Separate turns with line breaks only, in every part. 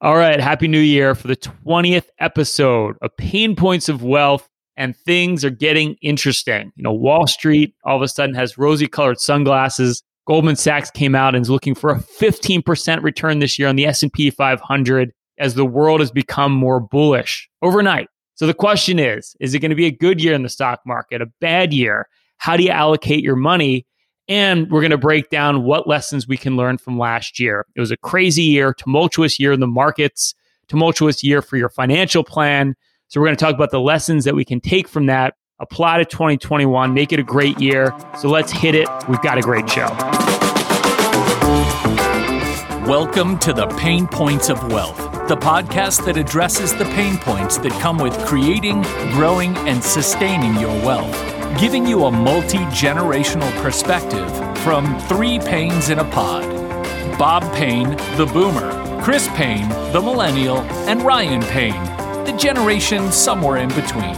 All right, happy new year for the 20th episode of Pain Points of Wealth and things are getting interesting. You know, Wall Street all of a sudden has rosy colored sunglasses. Goldman Sachs came out and is looking for a 15% return this year on the S&P 500 as the world has become more bullish overnight. So the question is, is it going to be a good year in the stock market, a bad year? How do you allocate your money? And we're going to break down what lessons we can learn from last year. It was a crazy year, tumultuous year in the markets, tumultuous year for your financial plan. So, we're going to talk about the lessons that we can take from that, apply to 2021, make it a great year. So, let's hit it. We've got a great show.
Welcome to the Pain Points of Wealth, the podcast that addresses the pain points that come with creating, growing, and sustaining your wealth giving you a multi generational perspective from three Paines in a pod Bob Payne, the boomer, Chris Payne, the millennial, and Ryan Payne, the generation somewhere in between.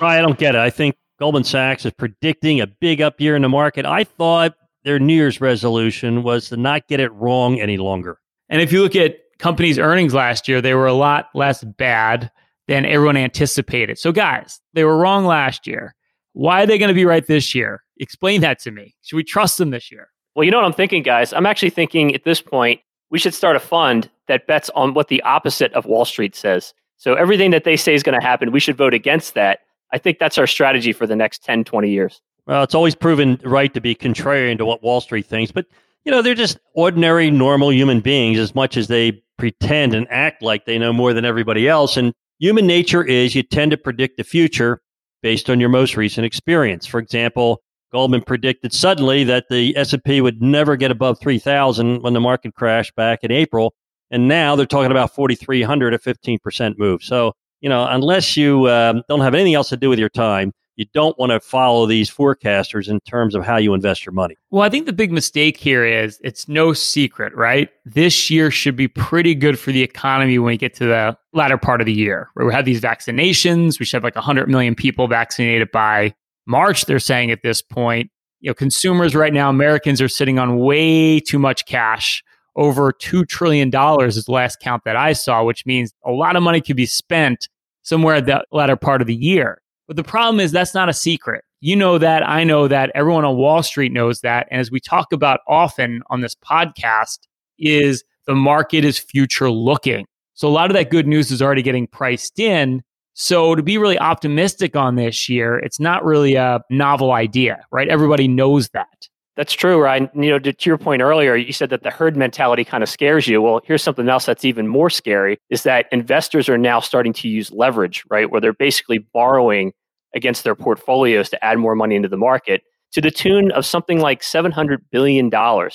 I don't get it. I think Goldman Sachs is predicting a big up year in the market. I thought their New Year's resolution was to not get it wrong any longer.
And if you look at companies' earnings last year, they were a lot less bad than everyone anticipated. So, guys, they were wrong last year. Why are they going to be right this year? Explain that to me. Should we trust them this year?
Well, you know what I'm thinking, guys? I'm actually thinking at this point, we should start a fund that bets on what the opposite of Wall Street says. So, everything that they say is going to happen, we should vote against that. I think that's our strategy for the next 10, 20 years.
Well, it's always proven right to be contrarian to what Wall Street thinks, but you know, they're just ordinary, normal human beings as much as they pretend and act like they know more than everybody else. And human nature is you tend to predict the future based on your most recent experience. For example, Goldman predicted suddenly that the S&P would never get above 3,000 when the market crashed back in April. And now they're talking about 4,300, a 15% move. So, you know, unless you um, don't have anything else to do with your time, you don't want to follow these forecasters in terms of how you invest your money.
Well, I think the big mistake here is it's no secret, right? This year should be pretty good for the economy when we get to the latter part of the year, where we have these vaccinations. We should have like 100 million people vaccinated by March, they're saying at this point. You know, consumers right now, Americans are sitting on way too much cash. Over $2 trillion is the last count that I saw, which means a lot of money could be spent somewhere at the latter part of the year. But the problem is that's not a secret. You know that. I know that. Everyone on Wall Street knows that. And as we talk about often on this podcast, is the market is future looking. So a lot of that good news is already getting priced in. So to be really optimistic on this year, it's not really a novel idea, right? Everybody knows that.
That's true, Ryan. You know, to, to, your point earlier, you said that the herd mentality kind of scares you. Well, here's something else that's even more scary is that investors are now starting to use leverage, right? Where they're basically borrowing against their portfolios to add more money into the market to the tune of something like $700 billion. Now, I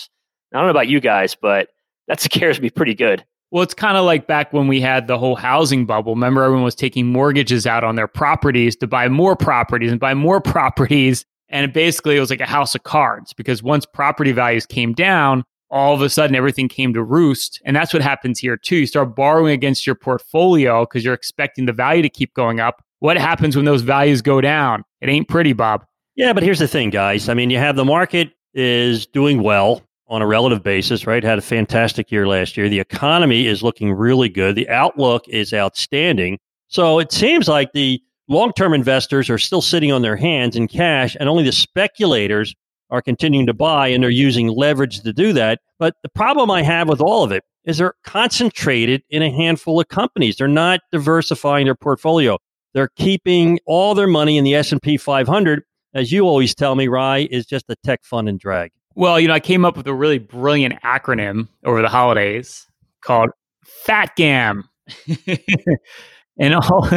don't know about you guys, but that scares me pretty good.
Well, it's kind of like back when we had the whole housing bubble. Remember, everyone was taking mortgages out on their properties to buy more properties and buy more properties. And basically, it was like a house of cards because once property values came down, all of a sudden everything came to roost. And that's what happens here too. You start borrowing against your portfolio because you're expecting the value to keep going up. What happens when those values go down? It ain't pretty, Bob.
Yeah, but here's the thing, guys. I mean, you have the market is doing well on a relative basis, right? Had a fantastic year last year. The economy is looking really good. The outlook is outstanding. So it seems like the long term investors are still sitting on their hands in cash, and only the speculators are continuing to buy, and they're using leverage to do that. But the problem I have with all of it is they're concentrated in a handful of companies. They're not diversifying their portfolio. They're keeping all their money in the S&P 500, as you always tell me, Rye, is just a tech fun and drag.
Well, you know, I came up with a really brilliant acronym over the holidays called FATGAM. and all,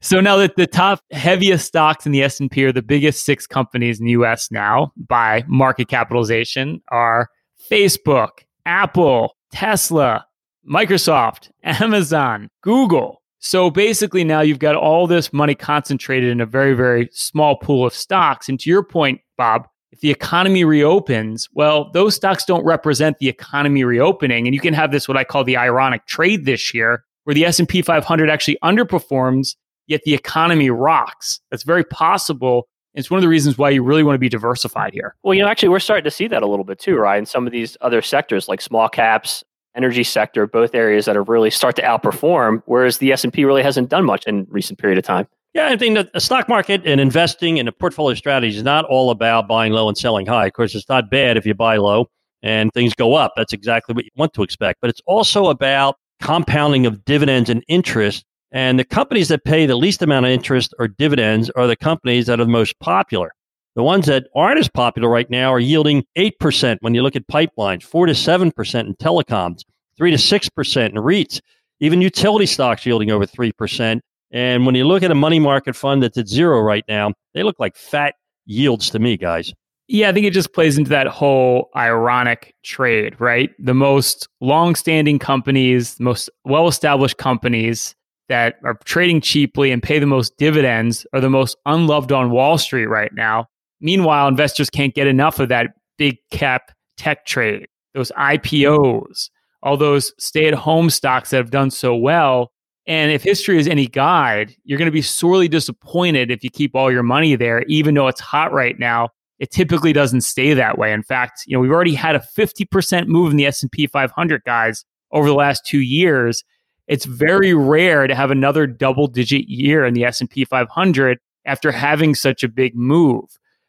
so now that the top heaviest stocks in the S&P are the biggest six companies in the US now by market capitalization are Facebook, Apple, Tesla, Microsoft, Amazon, Google, so basically, now you've got all this money concentrated in a very, very small pool of stocks. And to your point, Bob, if the economy reopens, well, those stocks don't represent the economy reopening. And you can have this, what I call the ironic trade this year, where the S&P 500 actually underperforms, yet the economy rocks. That's very possible It's one of the reasons why you really want to be diversified here.
Well, you know, actually, we're starting to see that a little bit too, right? In some of these other sectors like small caps, energy sector, both areas that have really start to outperform, whereas the S&P really hasn't done much in recent period of time.
Yeah, I think that the stock market and investing in a portfolio strategy is not all about buying low and selling high. Of course, it's not bad if you buy low and things go up. That's exactly what you want to expect. But it's also about compounding of dividends and interest. And the companies that pay the least amount of interest or dividends are the companies that are the most popular. The ones that aren't as popular right now are yielding 8% when you look at pipelines, 4 to 7% in telecoms, 3 to 6% in REITs, even utility stocks yielding over 3%. And when you look at a money market fund that's at zero right now, they look like fat yields to me, guys.
Yeah, I think it just plays into that whole ironic trade, right? The most long-standing companies, most well-established companies that are trading cheaply and pay the most dividends are the most unloved on Wall Street right now. Meanwhile, investors can't get enough of that big cap tech trade, those IPOs, all those stay-at-home stocks that have done so well and if history is any guide, you're going to be sorely disappointed if you keep all your money there, even though it's hot right now. It typically doesn't stay that way. In fact, you know, we've already had a 50% move in the S&P 500 guys over the last 2 years. It's very rare to have another double digit year in the S&P 500 after having such a big move.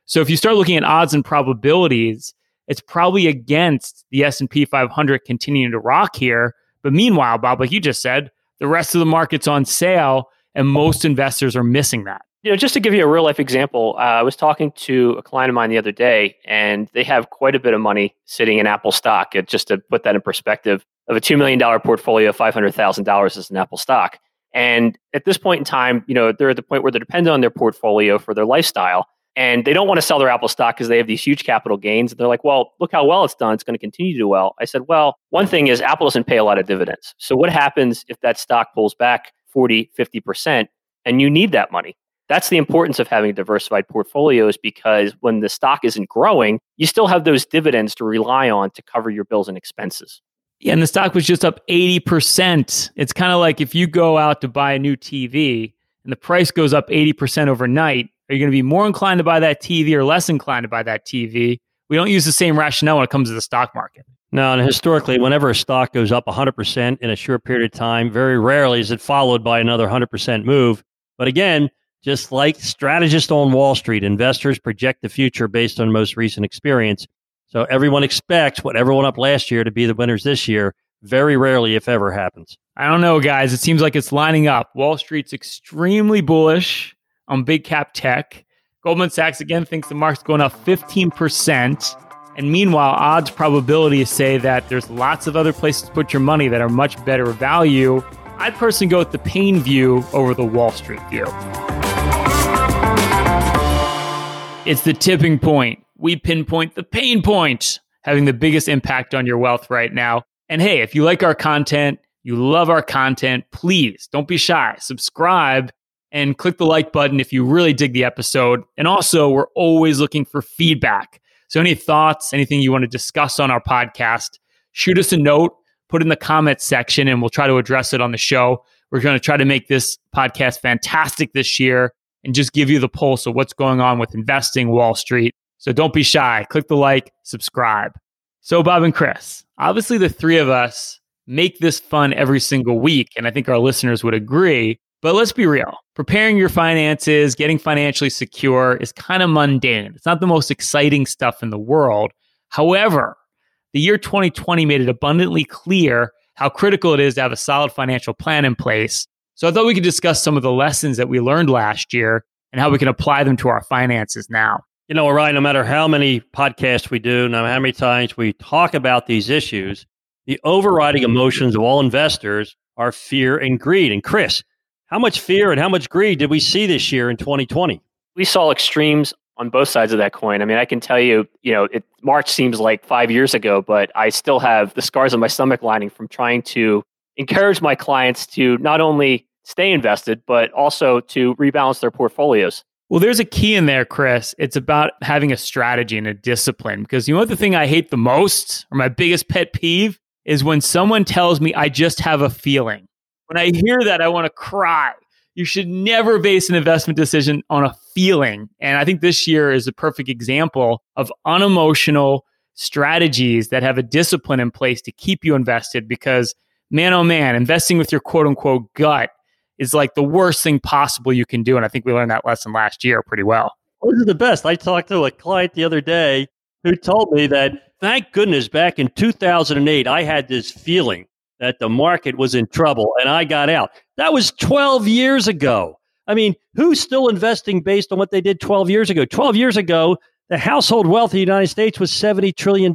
So if you start looking at odds and probabilities, it's probably against the S&P 500 continuing to rock here. But meanwhile, Bob, like you just said, the rest of the market's on sale, and most investors are missing that.
You know, just to give you a real life example, uh, I was talking to a client of mine the other day, and they have quite a bit of money sitting in Apple stock. It, just to put that in perspective, of a $2 million portfolio, $500,000 is in Apple stock. And at this point in time, you know, they're at the point where they're dependent on their portfolio for their lifestyle. And they don't want to sell their Apple stock because they have these huge capital gains. And they're like, well, look how well it's done. It's going to continue to do well. I said, well, one thing is Apple doesn't pay a lot of dividends. So what happens if that stock pulls back 40, 50% and you need that money? That's the importance of having diversified portfolios because when the stock isn't growing, you still have those dividends to rely on to cover your bills and expenses.
Yeah, and the stock was just up 80%. It's kind of like if you go out to buy a new TV and the price goes up 80% overnight, are you going to be more inclined to buy that TV or less inclined to buy that TV? We don't use the same rationale when it comes to the stock market.
No, and historically, whenever a stock goes up 100% in a short period of time, very rarely is it followed by another 100% move. But again, just like strategists on Wall Street, investors project the future based on most recent experience. So everyone expects what everyone up last year to be the winners this year. Very rarely, if ever, happens.
I don't know, guys. It seems like it's lining up. Wall Street's extremely bullish on big cap tech. Goldman Sachs again thinks the market's going up 15%. And meanwhile, odds probabilities say that there's lots of other places to put your money that are much better value. I'd personally go with the pain view over the Wall Street view. It's the tipping point. We pinpoint the pain point, having the biggest impact on your wealth right now. And hey, if you like our content, you love our content, please don't be shy. Subscribe and click the like button if you really dig the episode. And also, we're always looking for feedback. So, any thoughts, anything you want to discuss on our podcast, shoot us a note, put in the comments section, and we'll try to address it on the show. We're going to try to make this podcast fantastic this year and just give you the pulse of what's going on with investing Wall Street. So, don't be shy. Click the like, subscribe. So, Bob and Chris, obviously, the three of us make this fun every single week. And I think our listeners would agree. But let's be real preparing your finances, getting financially secure is kind of mundane. It's not the most exciting stuff in the world. However, the year 2020 made it abundantly clear how critical it is to have a solid financial plan in place. So I thought we could discuss some of the lessons that we learned last year and how we can apply them to our finances now.
You know, Ryan, no matter how many podcasts we do, no matter how many times we talk about these issues, the overriding emotions of all investors are fear and greed. And Chris, how much fear and how much greed did we see this year in 2020?
We saw extremes on both sides of that coin. I mean, I can tell you, you know, it, March seems like five years ago, but I still have the scars on my stomach lining from trying to encourage my clients to not only stay invested, but also to rebalance their portfolios.
Well, there's a key in there, Chris. It's about having a strategy and a discipline. Because you know what the thing I hate the most, or my biggest pet peeve, is when someone tells me I just have a feeling. When I hear that, I want to cry you should never base an investment decision on a feeling. And I think this year is a perfect example of unemotional strategies that have a discipline in place to keep you invested because man oh man investing with your quote unquote gut is like the worst thing possible you can do. And i think we learned that lesson last year pretty well.
Those are the best. I talked to a client the other day who told me that thank goodness back in 2008 i had this feeling that the market was in trouble and i got out. That was 12 years ago. I mean who's still investing based on what they did 12 years ago? 12 years ago the household wealth of the United States was $70 trillion.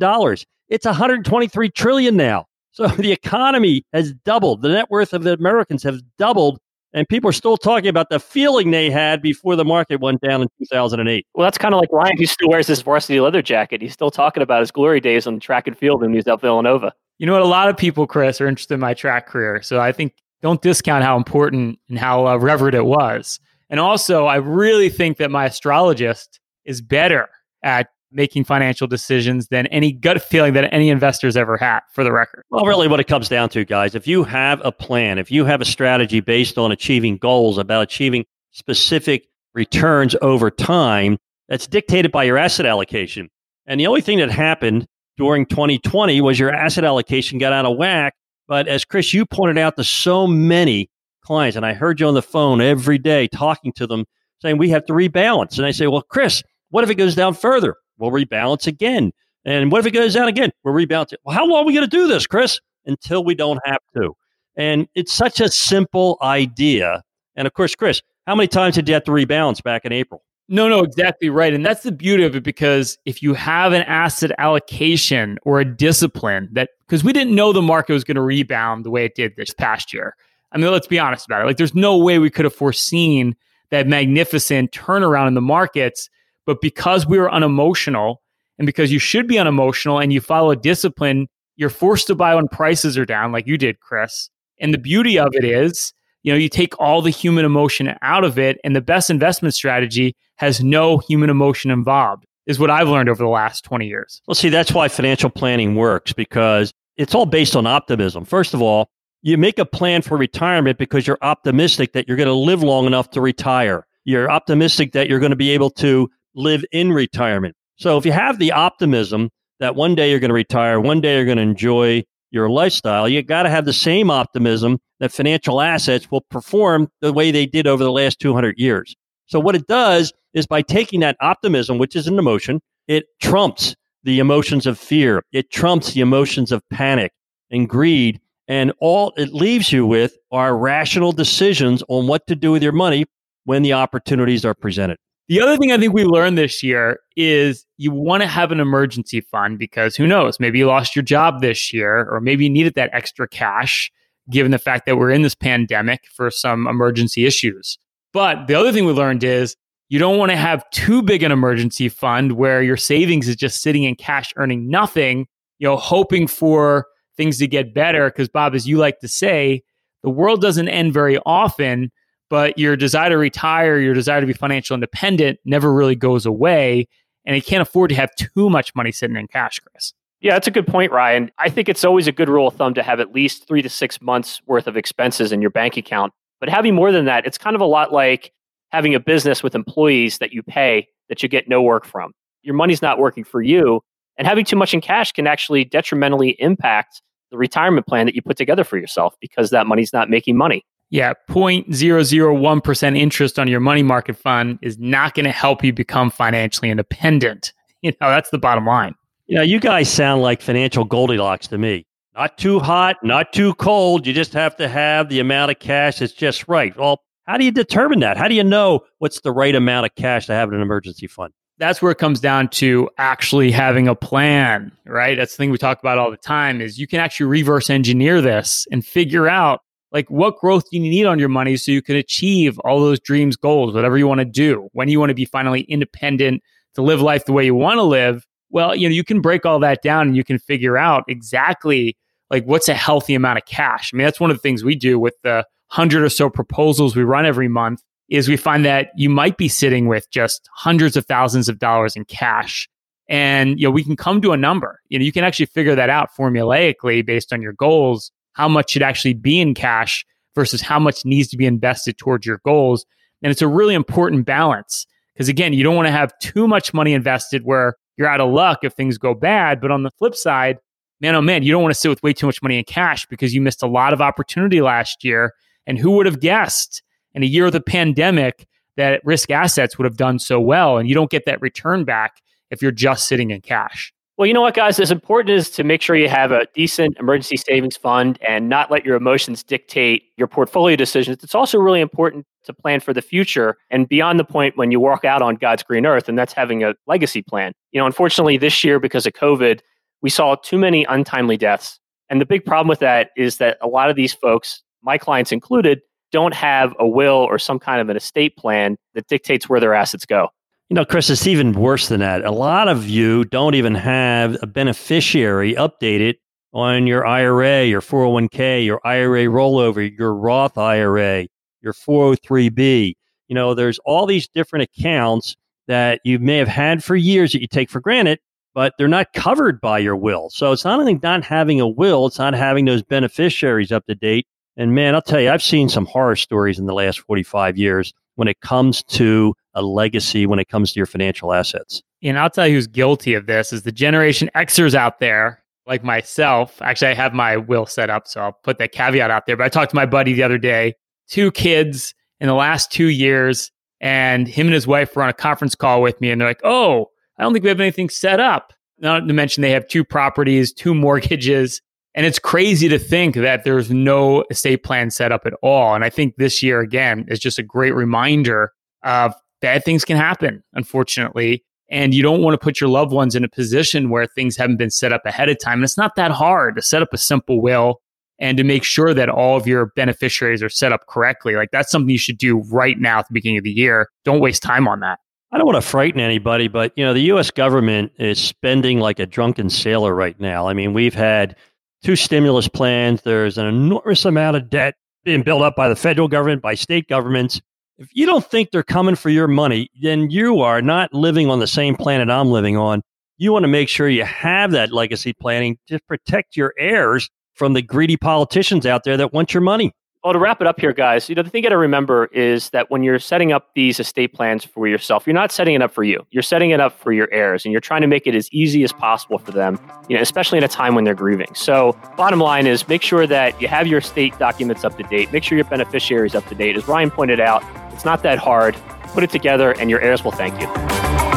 It's 123 trillion now. So the economy has doubled. The net worth of the Americans has doubled. And people are still talking about the feeling they had before the market went down in 2008.
Well, that's kind of like Ryan, who still wears his varsity leather jacket. He's still talking about his glory days on track and field when he was at Villanova.
You know what? A lot of people, Chris, are interested in my track career. So I think don't discount how important and how uh, revered it was. And also, I really think that my astrologist is better at making financial decisions than any gut feeling that any investor's ever had, for the record.
Well, really, what it comes down to, guys, if you have a plan, if you have a strategy based on achieving goals, about achieving specific returns over time, that's dictated by your asset allocation. And the only thing that happened during 2020 was your asset allocation got out of whack. But as Chris, you pointed out to so many clients, and I heard you on the phone every day talking to them saying, we have to rebalance. And I say, well, Chris, what if it goes down further? We'll rebalance again. And what if it goes down again? We'll rebalance it. Well, how long are we going to do this, Chris? Until we don't have to. And it's such a simple idea. And of course, Chris, how many times did you have to rebalance back in April?
No, no, exactly right. And that's the beauty of it because if you have an asset allocation or a discipline that, because we didn't know the market was going to rebound the way it did this past year. I mean, let's be honest about it. Like, there's no way we could have foreseen that magnificent turnaround in the markets but because we were unemotional and because you should be unemotional and you follow discipline, you're forced to buy when prices are down, like you did, Chris. And the beauty of it is, you know, you take all the human emotion out of it, and the best investment strategy has no human emotion involved, is what I've learned over the last 20 years.
Well, see, that's why financial planning works because it's all based on optimism. First of all, you make a plan for retirement because you're optimistic that you're going to live long enough to retire. You're optimistic that you're going to be able to live in retirement. So if you have the optimism that one day you're going to retire, one day you're going to enjoy your lifestyle, you got to have the same optimism that financial assets will perform the way they did over the last 200 years. So what it does is by taking that optimism, which is an emotion, it trumps the emotions of fear. It trumps the emotions of panic and greed. And all it leaves you with are rational decisions on what to do with your money when the opportunities are presented.
The other thing I think we learned this year is you want to have an emergency fund because who knows, maybe you lost your job this year or maybe you needed that extra cash given the fact that we're in this pandemic for some emergency issues. But the other thing we learned is you don't want to have too big an emergency fund where your savings is just sitting in cash earning nothing, you know, hoping for things to get better because Bob as you like to say, the world doesn't end very often but your desire to retire, your desire to be financial independent never really goes away. And you can't afford to have too much money sitting in cash, Chris.
Yeah, that's a good point, Ryan. I think it's always a good rule of thumb to have at least three to six months worth of expenses in your bank account. But having more than that, it's kind of a lot like having a business with employees that you pay that you get no work from. Your money's not working for you. And having too much in cash can actually detrimentally impact the retirement plan that you put together for yourself because that money's not making money.
Yeah, 0.001% interest on your money market fund is not going to help you become financially independent. You know, that's the bottom line.
You know, you guys sound like financial Goldilocks to me. Not too hot, not too cold. You just have to have the amount of cash that's just right. Well, how do you determine that? How do you know what's the right amount of cash to have in an emergency fund?
That's where it comes down to actually having a plan, right? That's the thing we talk about all the time is you can actually reverse engineer this and figure out like what growth do you need on your money so you can achieve all those dreams goals whatever you want to do? When you want to be finally independent to live life the way you want to live? Well you know you can break all that down and you can figure out exactly like what's a healthy amount of cash. I mean that's one of the things we do with the hundred or so proposals we run every month is we find that you might be sitting with just hundreds of thousands of dollars in cash. And you know we can come to a number. You know you can actually figure that out formulaically based on your goals how much should actually be in cash versus how much needs to be invested towards your goals. And it's a really important balance because, again, you don't want to have too much money invested where you're out of luck if things go bad. But on the flip side, man, oh man, you don't want to sit with way too much money in cash because you missed a lot of opportunity last year. And who would have guessed in a year of the pandemic that risk assets would have done so well? And you don't get that return back if you're just sitting in cash.
Well, you know what, guys? As important is to make sure you have a decent emergency savings fund and not let your emotions dictate your portfolio decisions. It's also really important to plan for the future and beyond the point when you walk out on God's green earth, and that's having a legacy plan. You know, unfortunately, this year, because of COVID, we saw too many untimely deaths. And the big problem with that is that a lot of these folks, my clients included, don't have a will or some kind of an estate plan that dictates where their assets go.
You know, Chris, it's even worse than that. A lot of you don't even have a beneficiary updated on your IRA, your 401k, your IRA rollover, your Roth IRA, your 403b. You know, there's all these different accounts that you may have had for years that you take for granted, but they're not covered by your will. So it's not only not having a will, it's not having those beneficiaries up to date. And man, I'll tell you, I've seen some horror stories in the last 45 years when it comes to a legacy, when it comes to your financial assets.
And I'll tell you who's guilty of this is the Generation Xers out there, like myself. Actually, I have my will set up, so I'll put that caveat out there. But I talked to my buddy the other day, two kids in the last two years, and him and his wife were on a conference call with me, and they're like, oh, I don't think we have anything set up. Not to mention they have two properties, two mortgages, and it's crazy to think that there's no estate plan set up at all. And I think this year, again, is just a great reminder of bad things can happen, unfortunately. And you don't want to put your loved ones in a position where things haven't been set up ahead of time. And it's not that hard to set up a simple will and to make sure that all of your beneficiaries are set up correctly. Like that's something you should do right now at the beginning of the year. Don't waste time on that.
I don't want to frighten anybody, but you know, the US government is spending like a drunken sailor right now. I mean, we've had two stimulus plans. There's an enormous amount of debt being built up by the federal government, by state governments. If you don't think they're coming for your money, then you are not living on the same planet I'm living on. You want to make sure you have that legacy planning to protect your heirs from the greedy politicians out there that want your money.
Well, to wrap it up here, guys, you know, the thing you got to remember is that when you're setting up these estate plans for yourself, you're not setting it up for you. You're setting it up for your heirs and you're trying to make it as easy as possible for them, you know, especially in a time when they're grieving. So, bottom line is make sure that you have your estate documents up to date, make sure your beneficiaries up to date. As Ryan pointed out, it's not that hard. Put it together and your heirs will thank you.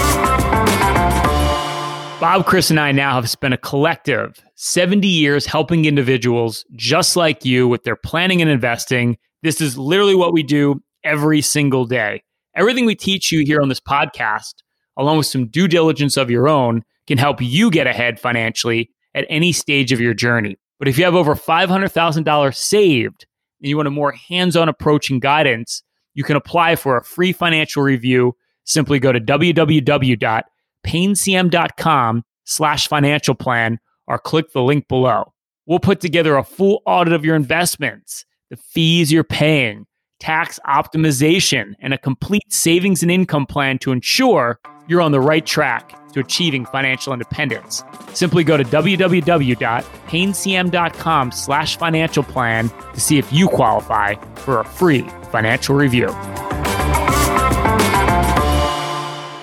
Bob, Chris, and I now have spent a collective 70 years helping individuals just like you with their planning and investing. This is literally what we do every single day. Everything we teach you here on this podcast, along with some due diligence of your own, can help you get ahead financially at any stage of your journey. But if you have over $500,000 saved and you want a more hands on approach and guidance, you can apply for a free financial review. Simply go to www paynecm.com slash financial plan or click the link below. We'll put together a full audit of your investments, the fees you're paying, tax optimization, and a complete savings and income plan to ensure you're on the right track to achieving financial independence. Simply go to www.paynecm.com slash financial plan to see if you qualify for a free financial review.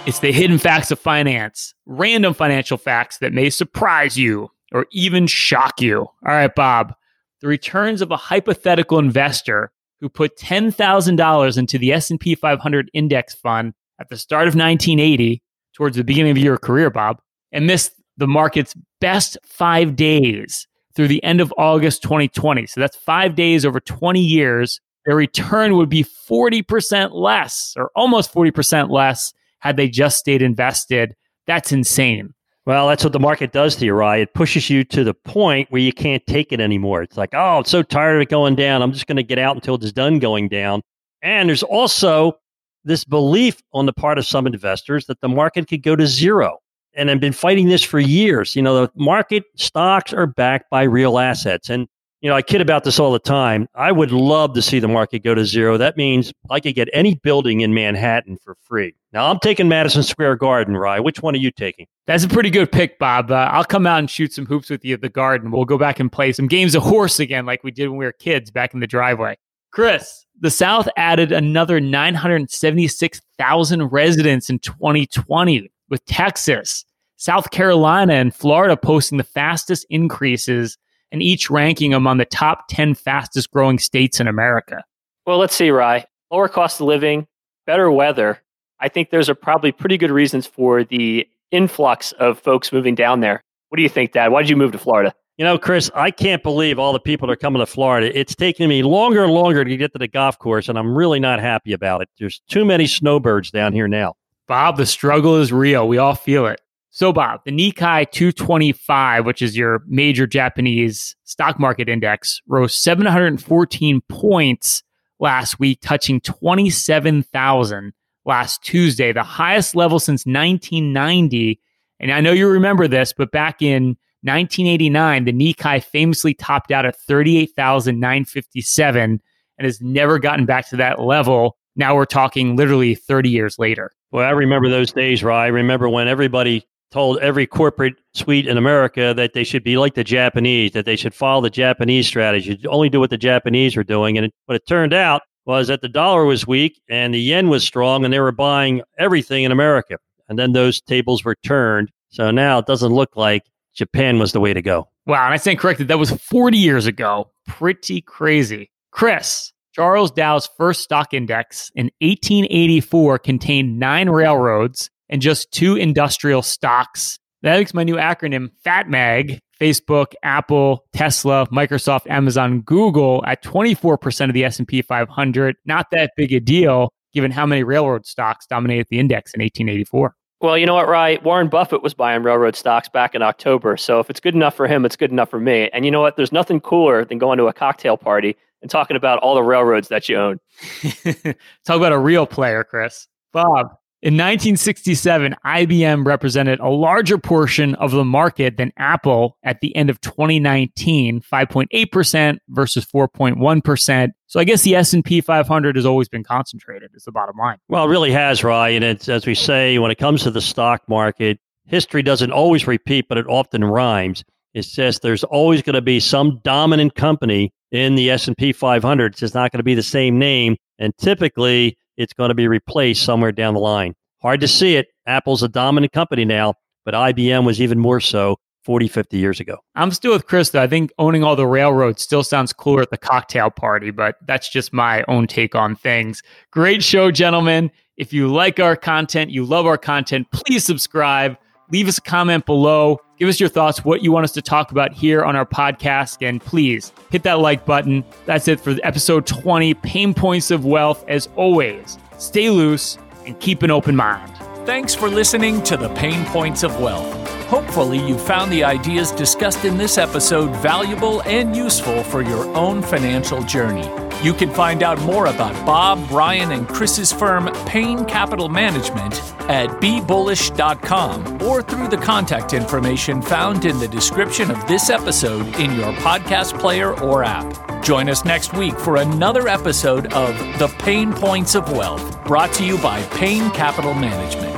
It's the hidden facts of finance, random financial facts that may surprise you or even shock you. All right, Bob, the returns of a hypothetical investor who put $10,000 into the S&P 500 index fund at the start of 1980 towards the beginning of your career, Bob, and missed the market's best 5 days through the end of August 2020. So that's 5 days over 20 years. Their return would be 40% less or almost 40% less had they just stayed invested. That's insane.
Well, that's what the market does to you, right? It pushes you to the point where you can't take it anymore. It's like, oh, I'm so tired of it going down. I'm just going to get out until it's done going down. And there's also this belief on the part of some investors that the market could go to zero. And I've been fighting this for years. You know, the market stocks are backed by real assets. And you know, I kid about this all the time. I would love to see the market go to zero. That means I could get any building in Manhattan for free. Now, I'm taking Madison Square Garden, Rye. Which one are you taking?
That's a pretty good pick, Bob. Uh, I'll come out and shoot some hoops with you at the Garden. We'll go back and play some games of horse again, like we did when we were kids back in the driveway. Chris, the South added another 976,000 residents in 2020, with Texas, South Carolina, and Florida posting the fastest increases and each ranking among the top 10 fastest growing states in America.
Well, let's see, Rye. Lower cost of living, better weather. I think there's are probably pretty good reasons for the influx of folks moving down there. What do you think, Dad? Why did you move to Florida?
You know, Chris, I can't believe all the people that are coming to Florida. It's taking me longer and longer to get to the golf course, and I'm really not happy about it. There's too many snowbirds down here now.
Bob, the struggle is real. We all feel it. So, Bob, the Nikkei 225, which is your major Japanese stock market index, rose 714 points last week, touching 27,000 last Tuesday, the highest level since 1990. And I know you remember this, but back in 1989, the Nikkei famously topped out at 38,957 and has never gotten back to that level. Now we're talking literally 30 years later.
Well, I remember those days, right? I remember when everybody told every corporate suite in America that they should be like the Japanese, that they should follow the Japanese strategy, only do what the Japanese were doing. And it, what it turned out was that the dollar was weak and the yen was strong, and they were buying everything in America. And then those tables were turned. So now it doesn't look like Japan was the way to go.
Wow. And I stand corrected. That was 40 years ago. Pretty crazy. Chris, Charles Dow's first stock index in 1884 contained nine railroads and just two industrial stocks. That makes my new acronym FATMAG, Facebook, Apple, Tesla, Microsoft, Amazon, Google at 24% of the S&P 500. Not that big a deal given how many railroad stocks dominated the index in 1884.
Well, you know what, Rye? Warren Buffett was buying railroad stocks back in October. So if it's good enough for him, it's good enough for me. And you know what? There's nothing cooler than going to a cocktail party and talking about all the railroads that you own.
Talk about a real player, Chris. Bob, in 1967, IBM represented a larger portion of the market than Apple at the end of 2019, 5.8% versus 4.1%. So I guess the S&P 500 has always been concentrated is the bottom line.
Well, it really has, Ryan. It's as we say when it comes to the stock market, history doesn't always repeat, but it often rhymes. It says there's always going to be some dominant company in the S&P 500. It's just not going to be the same name, and typically it's going to be replaced somewhere down the line. Hard to see it. Apple's a dominant company now, but IBM was even more so 40, 50 years ago.
I'm still with Chris, though. I think owning all the railroads still sounds cooler at the cocktail party, but that's just my own take on things. Great show, gentlemen. If you like our content, you love our content, please subscribe. Leave us a comment below. Give us your thoughts, what you want us to talk about here on our podcast. And please hit that like button. That's it for episode 20 Pain Points of Wealth. As always, stay loose and keep an open mind.
Thanks for listening to the Pain Points of Wealth. Hopefully, you found the ideas discussed in this episode valuable and useful for your own financial journey. You can find out more about Bob, Ryan, and Chris's firm, Payne Capital Management, at bebullish.com or through the contact information found in the description of this episode in your podcast player or app. Join us next week for another episode of The Pain Points of Wealth, brought to you by Payne Capital Management.